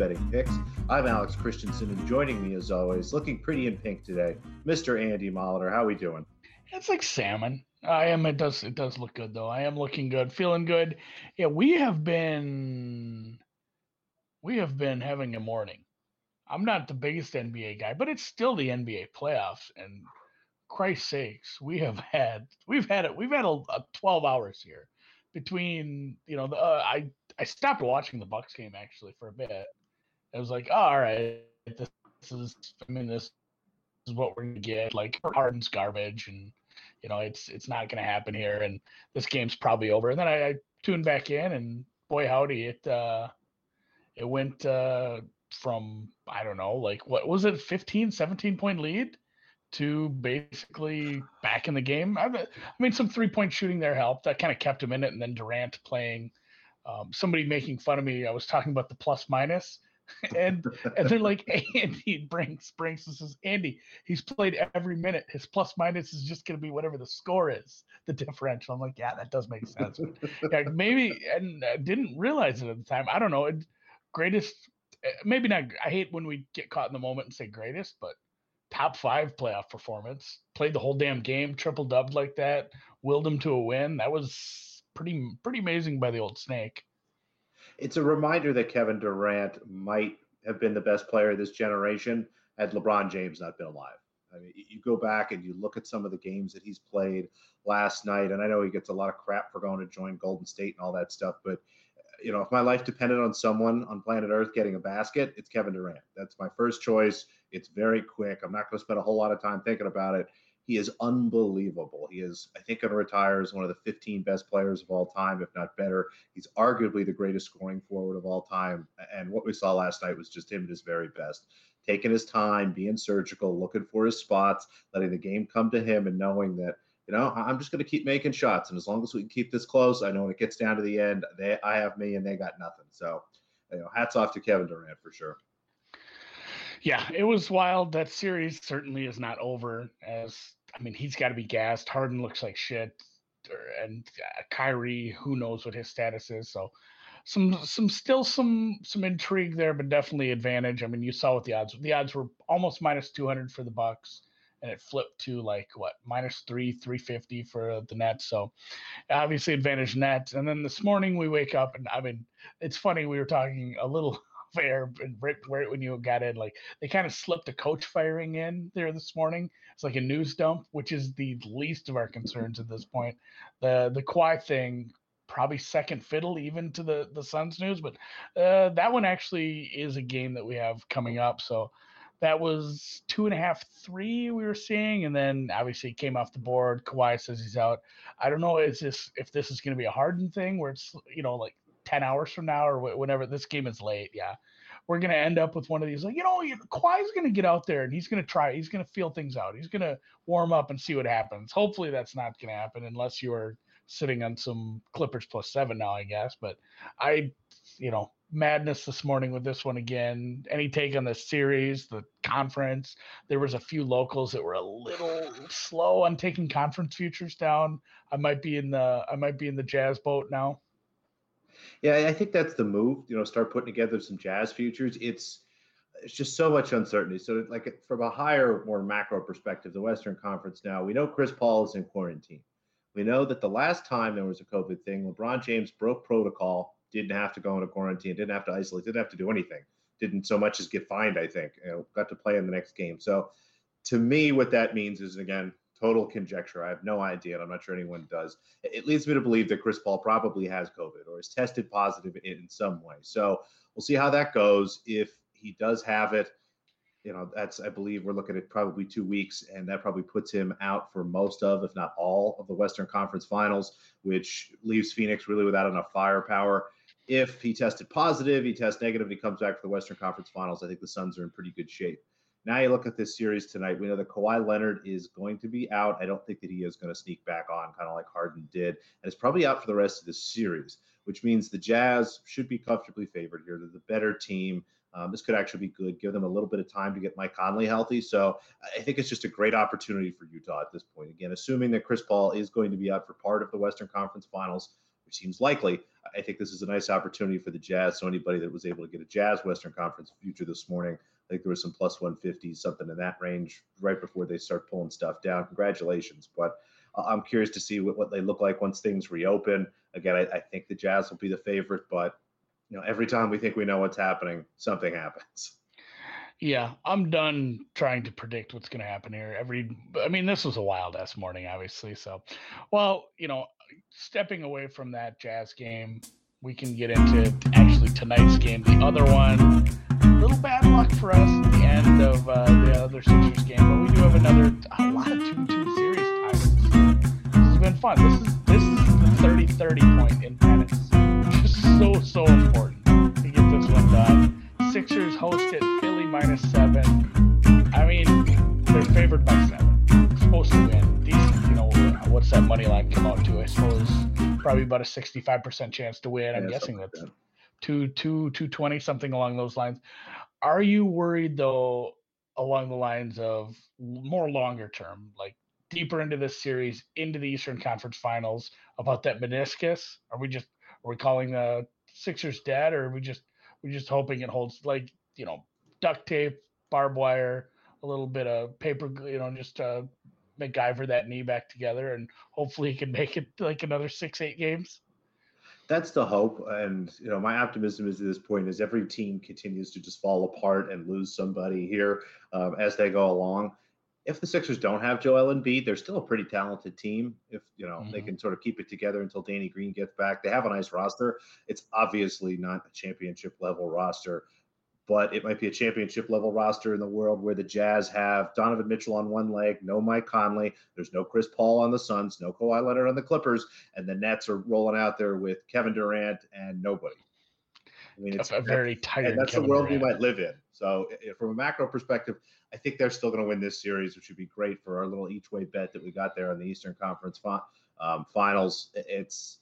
betting picks. I'm Alex Christensen, and joining me as always, looking pretty in pink today, Mr. Andy Molitor. How are we doing? It's like salmon. I am. It does. It does look good though. I am looking good, feeling good. Yeah, we have been. We have been having a morning. I'm not the biggest NBA guy, but it's still the NBA playoffs, and Christ sakes, we have had we've had it. We've had a, a 12 hours here between you know the uh, I I stopped watching the Bucks game actually for a bit. I was like, oh, all right, this, this is I mean this is what we're gonna get. Like Harden's garbage, and you know it's it's not gonna happen here, and this game's probably over. And then I, I tuned back in, and boy howdy, it uh, it went uh, from I don't know, like what was it, 15, 17 point lead to basically back in the game. I, I mean, some three point shooting there helped. That kind of kept him in it. And then Durant playing, um, somebody making fun of me. I was talking about the plus minus, and and they're like, Andy Brinks Brinks says, Andy, he's played every minute. His plus minus is just going to be whatever the score is, the differential. I'm like, yeah, that does make sense. yeah, maybe, and I didn't realize it at the time. I don't know. Greatest, eh, maybe not. I hate when we get caught in the moment and say greatest, but top five playoff performance. Played the whole damn game, triple dubbed like that, willed him to a win. That was pretty pretty amazing by the old snake. It's a reminder that Kevin Durant might have been the best player of this generation had LeBron James not been alive. I mean, you go back and you look at some of the games that he's played last night, and I know he gets a lot of crap for going to join Golden State and all that stuff, but uh, you know, if my life depended on someone on planet Earth getting a basket, it's Kevin Durant. That's my first choice. It's very quick. I'm not going to spend a whole lot of time thinking about it. He is unbelievable. He is, I think, going to retire as one of the 15 best players of all time, if not better. He's arguably the greatest scoring forward of all time. And what we saw last night was just him at his very best, taking his time, being surgical, looking for his spots, letting the game come to him, and knowing that you know, I'm just going to keep making shots, and as long as we can keep this close, I know when it gets down to the end, they I have me and they got nothing. So, you know, hats off to Kevin Durant for sure. Yeah, it was wild. That series certainly is not over. As I mean, he's got to be gassed. Harden looks like shit, and uh, Kyrie, who knows what his status is. So, some some still some some intrigue there, but definitely advantage. I mean, you saw what the odds. The odds were almost minus 200 for the Bucks and it flipped to like what minus three, 350 for the Nets. So obviously advantage Nets. And then this morning we wake up and I mean, it's funny. We were talking a little fair and right, right when you got in, like they kind of slipped a coach firing in there this morning. It's like a news dump, which is the least of our concerns at this point. The the Kawhi thing probably second fiddle even to the the Suns news, but uh, that one actually is a game that we have coming up. So that was two and a half, three we were seeing, and then obviously came off the board. Kawhi says he's out. I don't know is this if this is going to be a Harden thing where it's you know like ten hours from now or whenever this game is late. Yeah, we're going to end up with one of these like you know Kawhi's going to get out there and he's going to try. He's going to feel things out. He's going to warm up and see what happens. Hopefully that's not going to happen unless you are sitting on some Clippers plus seven now, I guess. But I, you know, madness this morning with this one again. Any take on the series, the conference? There was a few locals that were a little slow on taking conference futures down. I might be in the I might be in the jazz boat now. Yeah, I think that's the move. You know, start putting together some jazz futures. It's it's just so much uncertainty. So, like from a higher, more macro perspective, the Western Conference now, we know Chris Paul is in quarantine. We know that the last time there was a COVID thing, LeBron James broke protocol didn't have to go into quarantine, didn't have to isolate, didn't have to do anything, didn't so much as get fined. I think you know, got to play in the next game. So to me, what that means is again total conjecture. I have no idea, and I'm not sure anyone does. It leads me to believe that Chris Paul probably has COVID or is tested positive in some way. So we'll see how that goes. If he does have it, you know, that's I believe we're looking at probably two weeks, and that probably puts him out for most of, if not all, of the Western Conference Finals, which leaves Phoenix really without enough firepower if he tested positive, he tests negative, he comes back for the Western Conference Finals. I think the Suns are in pretty good shape. Now you look at this series tonight. We know that Kawhi Leonard is going to be out. I don't think that he is going to sneak back on, kind of like Harden did, and it's probably out for the rest of the series, which means the Jazz should be comfortably favored here. They're the better team. Um, this could actually be good. Give them a little bit of time to get Mike Conley healthy. So I think it's just a great opportunity for Utah at this point. Again, assuming that Chris Paul is going to be out for part of the Western Conference Finals, which seems likely. I think this is a nice opportunity for the Jazz. So anybody that was able to get a Jazz Western Conference future this morning, I think there was some plus 150, something in that range right before they start pulling stuff down. Congratulations. But uh, I'm curious to see what, what they look like once things reopen. Again, I, I think the Jazz will be the favorite, but you know, every time we think we know what's happening, something happens. Yeah, I'm done trying to predict what's going to happen here. Every, I mean, this was a wild ass morning, obviously. So, well, you know, stepping away from that Jazz game, we can get into actually tonight's game. The other one, little bad luck for us at the end of uh, the other Sixers game, but we do have another a lot of two-two series ties. This has been fun. This is this is the 30-30 point in tennis, which is so so important to get this one done. Sixers host hosted Philly minus seven. I mean, they're favored by seven. Supposed to win. Decent, you know, what's that money line come out to? I suppose probably about a 65% chance to win. I'm Yeah, guessing something like that's that. Two, two, two twenty, something along those lines. Are you worried though, along the lines of more longer term, like deeper into this series, into the Eastern Conference Finals, about that meniscus? Are we just are we calling the Sixers dead, or are we just we just hoping it holds like you know duct tape, barbed wire, a little bit of paper, you know, just uh, MacGyver that knee back together, and hopefully he can make it like another six, eight games. That's the hope, and you know, my optimism is at this point is every team continues to just fall apart and lose somebody here um, as they go along. If the Sixers don't have Joel Embiid, they're still a pretty talented team. If you know they Mhm. can sort of keep it together until Danny Green gets back, they have a nice roster. It's obviously not a championship level roster, but it might be a championship level roster in the world where the Jazz have Donovan Mitchell on one leg, no Mike Conley, there's no Chris Paul on the Suns, no Kawhi Leonard on the Clippers, and the Nets are rolling out there with Kevin Durant and nobody. I mean, it's a very tired. and that's Kevin the world Durant. we might live in. So, from a macro perspective, I think they're still going to win this series, which would be great for our little each way bet that we got there on the Eastern Conference fi- um, Finals. It's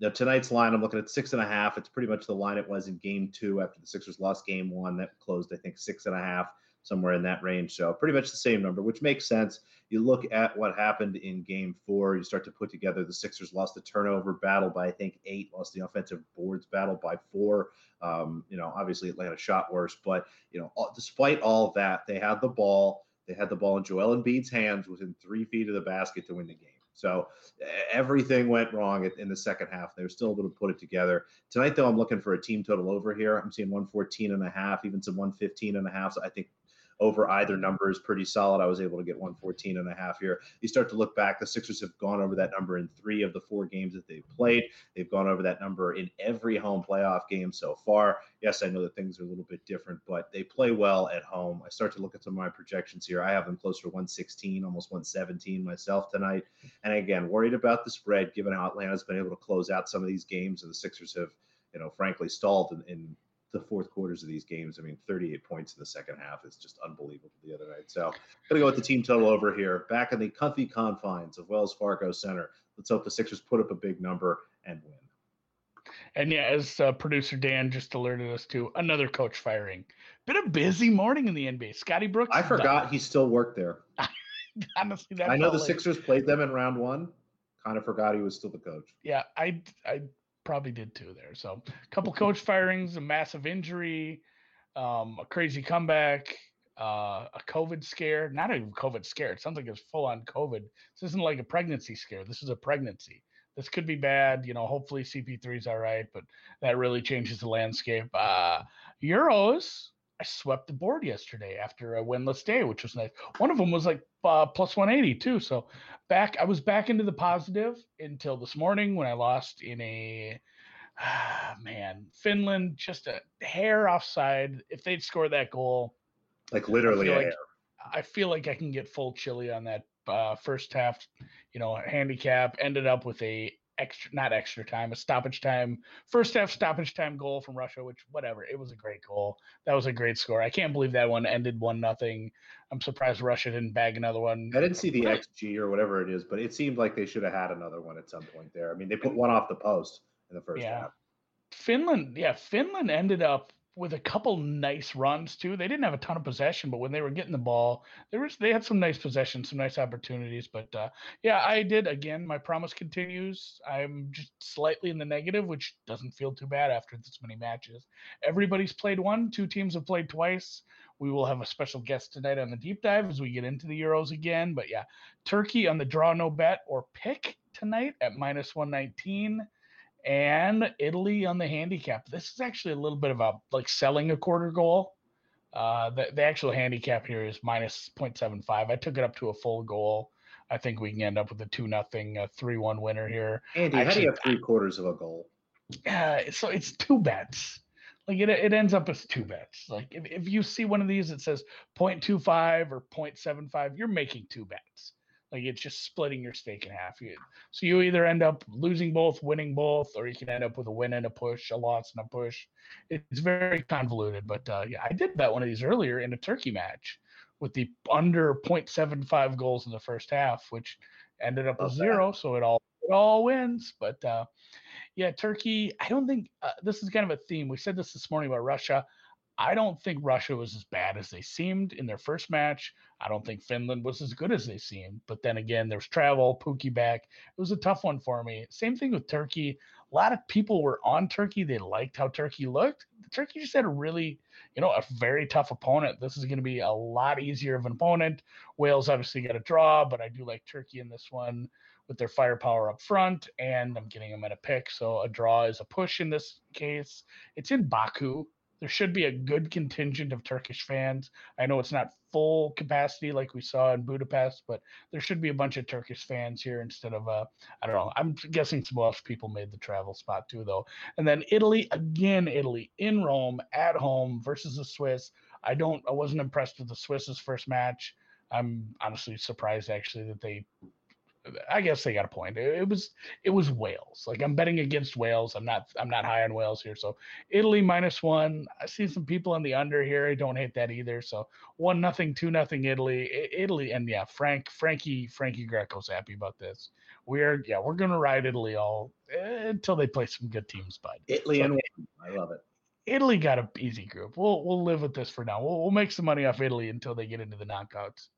now tonight's line. I'm looking at six and a half. It's pretty much the line it was in Game Two after the Sixers lost Game One. That closed, I think, six and a half, somewhere in that range. So, pretty much the same number, which makes sense. You look at what happened in Game Four. You start to put together the Sixers lost the turnover battle by I think eight, lost the offensive boards battle by four. Um, you know, obviously Atlanta shot worse, but you know, despite all that, they had the ball. They had the ball in Joel Embiid's hands within three feet of the basket to win the game. So everything went wrong in the second half. They were still able to put it together. Tonight, though, I'm looking for a team total over here. I'm seeing 114 and a half, even some 115 and a half. So I think over either number is pretty solid. I was able to get 114 and a half here. You start to look back, the Sixers have gone over that number in three of the four games that they've played. They've gone over that number in every home playoff game so far. Yes, I know that things are a little bit different, but they play well at home. I start to look at some of my projections here. I have them closer to 116, almost 117 myself tonight. And again, worried about the spread, given how Atlanta's been able to close out some of these games, and the Sixers have, you know, frankly stalled in, in the fourth quarters of these games. I mean, 38 points in the second half is just unbelievable the other night. So, gonna go with the team total over here, back in the comfy confines of Wells Fargo Center. Let's hope the Sixers put up a big number and win. And yeah, as uh, producer Dan just alerted us to, another coach firing. Been a busy morning in the NBA. Scotty Brooks. I is done. forgot he still worked there. Honestly, that I know the like- Sixers played them in round one. Kind of forgot he was still the coach. Yeah, I I probably did too there. So a couple coach firings, a massive injury, um, a crazy comeback, uh, a COVID scare. Not even COVID scare. It sounds like it's full on COVID. This isn't like a pregnancy scare. This is a pregnancy. This could be bad. You know, hopefully CP3 is all right, but that really changes the landscape. Uh, Euros. I swept the board yesterday after a winless day, which was nice. One of them was like uh, plus 180 too. So back I was back into the positive until this morning when I lost in a ah, man, Finland just a hair offside. If they'd scored that goal, Like literally, feel a like-. I feel like I can get full chili on that uh, first half, you know, handicap. Ended up with a extra, not extra time, a stoppage time, first half stoppage time goal from Russia, which whatever, it was a great goal. That was a great score. I can't believe that one ended one nothing. I'm surprised Russia didn't bag another one. I didn't see the XG or whatever it is, but it seemed like they should have had another one at some point there. I mean, they put one off the post in the first Yeah. half. Finland, yeah, Finland ended up with a couple nice runs too. They didn't have a ton of possession, but when they were getting the ball, there was they had some nice possession, some nice opportunities. But uh, yeah, I did again. My promise continues. I'm just slightly in the negative, which doesn't feel too bad after this many matches. Everybody's played one. Two teams have played twice. We will have a special guest tonight on the deep dive as we get into the Euros again. But yeah, Turkey on the draw no bet or pick tonight at minus 119 and Italy on the handicap. This is actually a little bit of a like selling a quarter goal. Uh, the, the actual handicap here is minus 0.75. I took it up to a full goal. I think we can end up with a two nothing, three one winner here. Andy, actually, how do you have three quarters of a goal? Yeah, uh, so it's two bets like it, it ends up as two bets. Like if, if you see one of these that says 0.25 or 0.75, you're making two bets. Like it's just splitting your stake in half. You, so you either end up losing both, winning both, or you can end up with a win and a push, a loss and a push. It's very convoluted. But uh, yeah, I did bet one of these earlier in a turkey match with the under 0.75 goals in the first half, which ended up with zero. So it all it all wins. But uh, yeah, Turkey. I don't think uh, this is kind of a theme. We said this this morning about Russia. I don't think Russia was as bad as they seemed in their first match. I don't think Finland was as good as they seemed. But then again, there's travel, Pukki back. It was a tough one for me. Same thing with Turkey. A lot of people were on Turkey. They liked how Turkey looked. Turkey just had a really, you know, a very tough opponent. This is going to be a lot easier of an opponent. Wales obviously got a draw, but I do like Turkey in this one with their firepower up front, and I'm getting them at a pick. So a draw is a push in this case. It's in Baku. There should be a good contingent of Turkish fans. I know it's not full capacity like we saw in Budapest, but there should be a bunch of Turkish fans here instead of uh, I don't know. I'm guessing some Welsh people made the travel spot too, though. And then Italy again, Italy in Rome at home versus the Swiss. I don't. I wasn't impressed with the Swiss's first match. I'm honestly surprised actually that they I guess they got a point. It, it, was it was Wales. Like I'm betting against Wales. I'm not I'm not high on Wales here. So Italy minus one. I see some people on the under here. I don't hate that either. So one nothing, two nothing Italy. Italy and yeah, Frank Frankie Frankie Greco's happy about this. We're yeah we're gonna ride Italy all eh, until they play some good teams. But Italy so, and I love it. Italy got a easy group. We'll we'll live with this for now. We'll, we'll make some money off Italy until they get into the knockouts.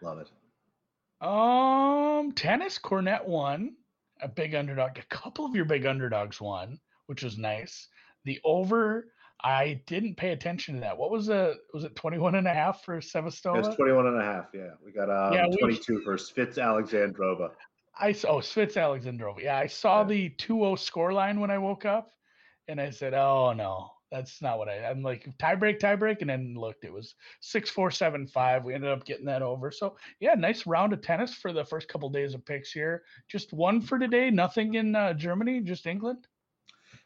Love it. Um, tennis, Cornet won. A big underdog. A couple of your big underdogs won, which was nice. The over, I didn't pay attention to that. What was the was it 21 and a half for Sevastova? It's 21 and a half, yeah. We got um, yeah, 22 we, for Spitz Alexandrova. I oh Spitz Alexandrova. Yeah, I saw yeah. the 2-0 score line when I woke up and I said, "Oh no that's not what I. I'm like tie break, tie break, and then looked. It was six, four, seven, five. We ended up getting that over. So yeah, nice round of tennis for the first couple days of picks here. Just one for today. Nothing in uh, Germany, just England.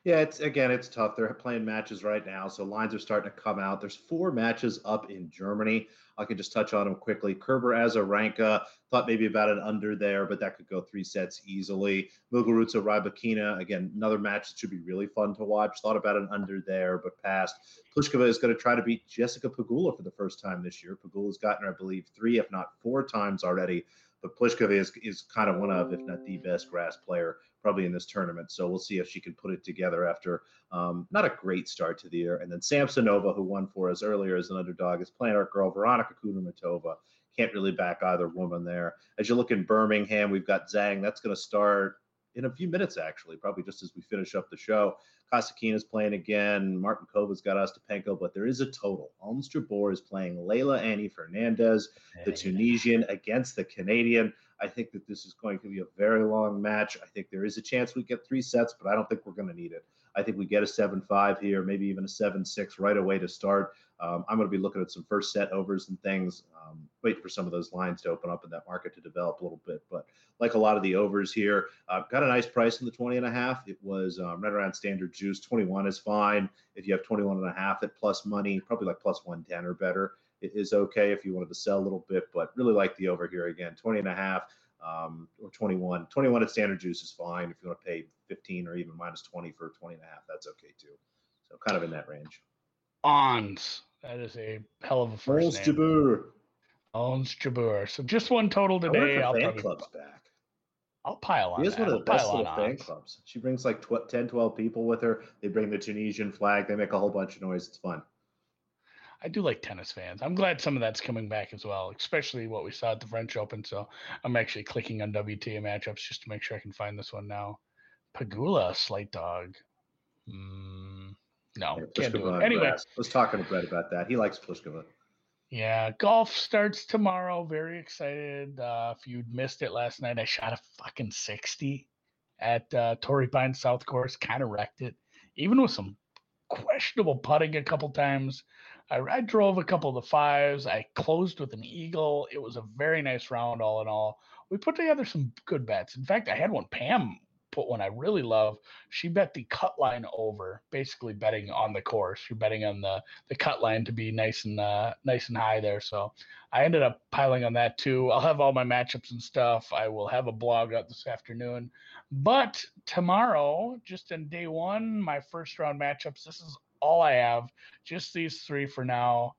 Yeah, it's again, it's tough. They're playing matches right now, so lines are starting to come out. There's four matches up in Germany. I can just touch on them quickly. Kerber Azarenka thought maybe about an under there, but that could go three sets easily. Muguruza Rybakina, again, another match that should be really fun to watch. Thought about an under there, but passed. Pliskova is going to try to beat Jessica Pegula for the first time this year. Pegula's gotten I believe, three, if not four times already. But Pliskova is, is kind of one of, if not the best grass player probably in this tournament. So we'll see if she can put it together after um, not a great start to the year. And then Samsonova, who won for us earlier as an underdog, is playing our girl Veronika Kudermetova. Can't really back either woman there. As you look in Birmingham, we've got Zhang. That's going to start in a few minutes, actually, probably just as we finish up the show. is playing again. Martincova's got Ostapenko, but there is a total. Ons Jabeur is playing Leylah Annie Fernandez, the Tunisian, against the Canadian. I think that this is going to be a very long match. I think there is a chance we get three sets, but I don't think we're going to need it. I think we get a 7 5 here, maybe even a 7 6 right away to start. Um, I'm going to be looking at some first set overs and things, um, wait for some of those lines to open up in that market to develop a little bit. But like a lot of the overs here, uh, got a nice price in the 20 and a half. It was um, right around standard juice. 21 is fine. If you have 21 and a half at plus money, probably like plus 110 or better is okay if you wanted to sell a little bit, but really like the over here again, 20 and a half um, or 21. 21 at standard juice is fine. If you want to pay 15 or even minus 20 for 20 and a half, that's okay too. So kind of in that range. Ons. That is a hell of a first Ons name. Jabeur. Ons Jabeur. So just one total today. I'll fan club's back. I'll pile on. She has one of the I'll best little fan clubs. She brings like tw- 10, 12 people with her. They bring the Tunisian flag. They make a whole bunch of noise. It's fun. I do like tennis fans. I'm glad some of that's coming back as well, especially what we saw at the French Open. So I'm actually clicking on WTA matchups just to make sure I can find this one now. Pegula, slight dog. Mm, no, Yeah, can't do it. Anyway. I was talking to Brett about that. He likes Pliskova. yeah, golf starts tomorrow. Very excited. Uh, if you'd missed it last night, I shot a fucking 60 at uh, Torrey Pine South Course. Kind of wrecked it, even with some questionable putting a couple times. I, I drove a couple of the fives. I closed with an eagle. It was a very nice round, all in all. We put together some good bets. In fact, I had one. Pam put one I really love. She bet the cut line over, basically betting on the course. You're betting on the the cut line to be nice and uh, nice and high there. So I ended up piling on that too. I'll have all my matchups and stuff. I will have a blog up this afternoon. But tomorrow, just in day one, my first round matchups. This is all I have. Just these three for now.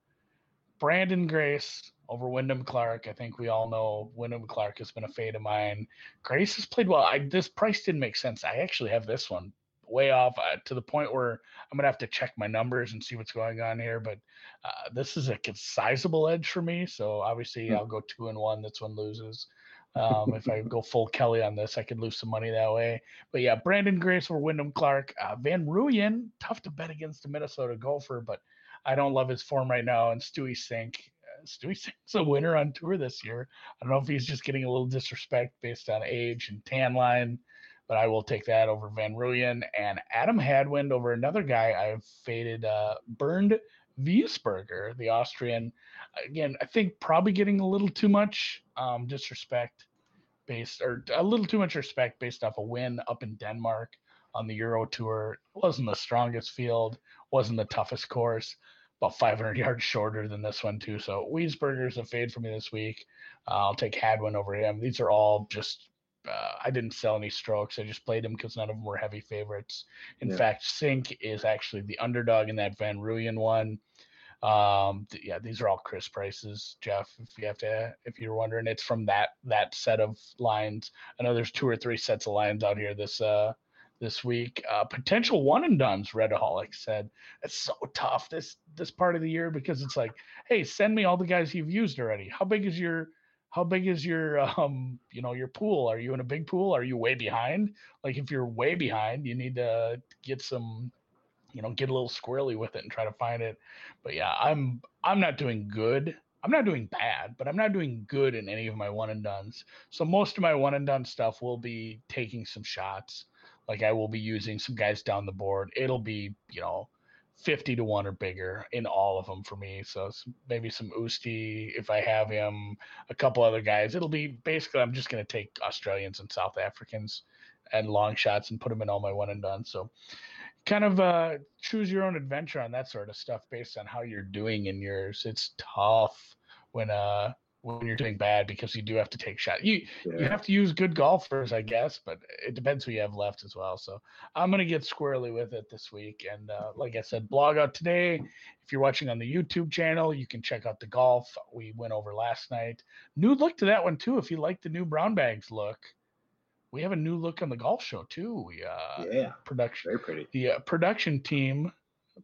Brandon Grace over Wyndham Clark. I think we all know Wyndham Clark has been a fade of mine. Grace has played well. I, this price didn't make sense. I actually have this one way off uh, to the point where I'm gonna have to check my numbers and see what's going on here. But uh, this is a sizable edge for me. So obviously Hmm. I'll go two and one. This one loses. Um, if I go full Kelly on this, I could lose some money that way. But yeah, Brandon Grace or Wyndham Clark. Uh, Van Rooyen, tough to bet against a Minnesota golfer, but I don't love his form right now. And Stewie Cink. Stewie Cink's a winner on tour this year. I don't know if he's just getting a little disrespect based on age and tan line, but I will take that over Van Rooyen and Adam Hadwin over another guy I've faded, uh, Bernd Wiesberger, the Austrian. Again, I think probably getting a little too much um, disrespect based, or a little too much respect based off a win up in Denmark on the Euro Tour. It wasn't the strongest field, wasn't the toughest course, about 500 yards shorter than this one too. So Wiesberger's a fade for me this week. Uh, I'll take Hadwin over him. These are all just. Uh, I didn't sell any strokes. I just played them because none of them were heavy favorites. In Yeah. fact, Cink is actually the underdog in that Van Rooyen one. Um, th- yeah, these are all Chris prices, Jeff. If you have to, if you're wondering, it's from that that set of lines. I know there's two or three sets of lines out here this uh this week. Uh, potential one and duns. Redaholic said it's so tough this this part of the year because it's like, hey, send me all the guys you've used already. How big is your how big is your um you know your pool? Are you in a big pool? Are you way behind? Like if you're way behind, you need to get some you know get a little squirrely with it and try to find it but yeah i'm i'm not doing good i'm not doing bad but i'm not doing good in any of my one and duns so most of my one and done stuff will be taking some shots like i will be using some guys down the board. It'll be you know 50 to 1 or bigger in all of them for me. So maybe some Usti if i have him a couple other guys. It'll be basically i'm just going to take australians and south africans and long shots and put them in all my one and done. So kind of uh choose your own adventure on that sort of stuff based on how you're doing in yours. It's tough when uh when you're doing bad because you do have to take shots you you have to use good golfers i guess but it depends who you have left as well. So i'm going to get squirrely with it this week and uh, like i said blog out today. If you're watching on the youtube channel you can check out the golf we went over last night. New look to that one too if you like the new brown bags look. We have a new look on the golf show too. We uh yeah. production Very pretty. the uh, production team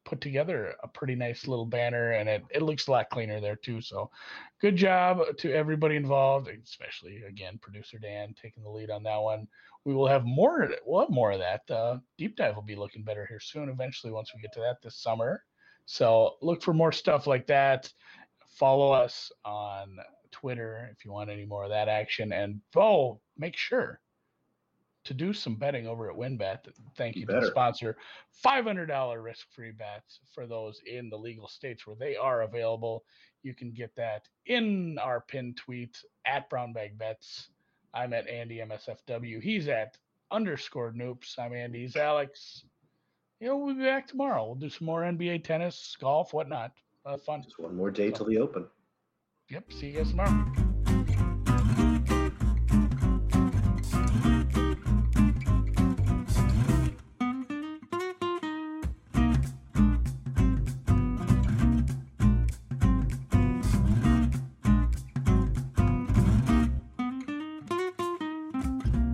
put together a pretty nice little banner and it, it looks a lot cleaner there too so good job to everybody involved especially again producer dan taking the lead on that one. We will have more we'll have more of that uh, deep dive will be looking better here soon eventually once we get to that this summer. So look for more stuff like that. Follow us on twitter if you want any more of that action and oh make sure to do some betting over at WynnBET. Thank you to the sponsor. $500 risk free bets for those in the legal states where they are available. You can get that in our pinned tweet at Brown Bag Bets. I'm at Andy MSFW. He's at underscore noops. I'm Andy. He's Alex. You know, we'll be back tomorrow. We'll do some more NBA tennis, golf, whatnot. Uh, fun. Just one more day till the open. Yep. See you guys tomorrow.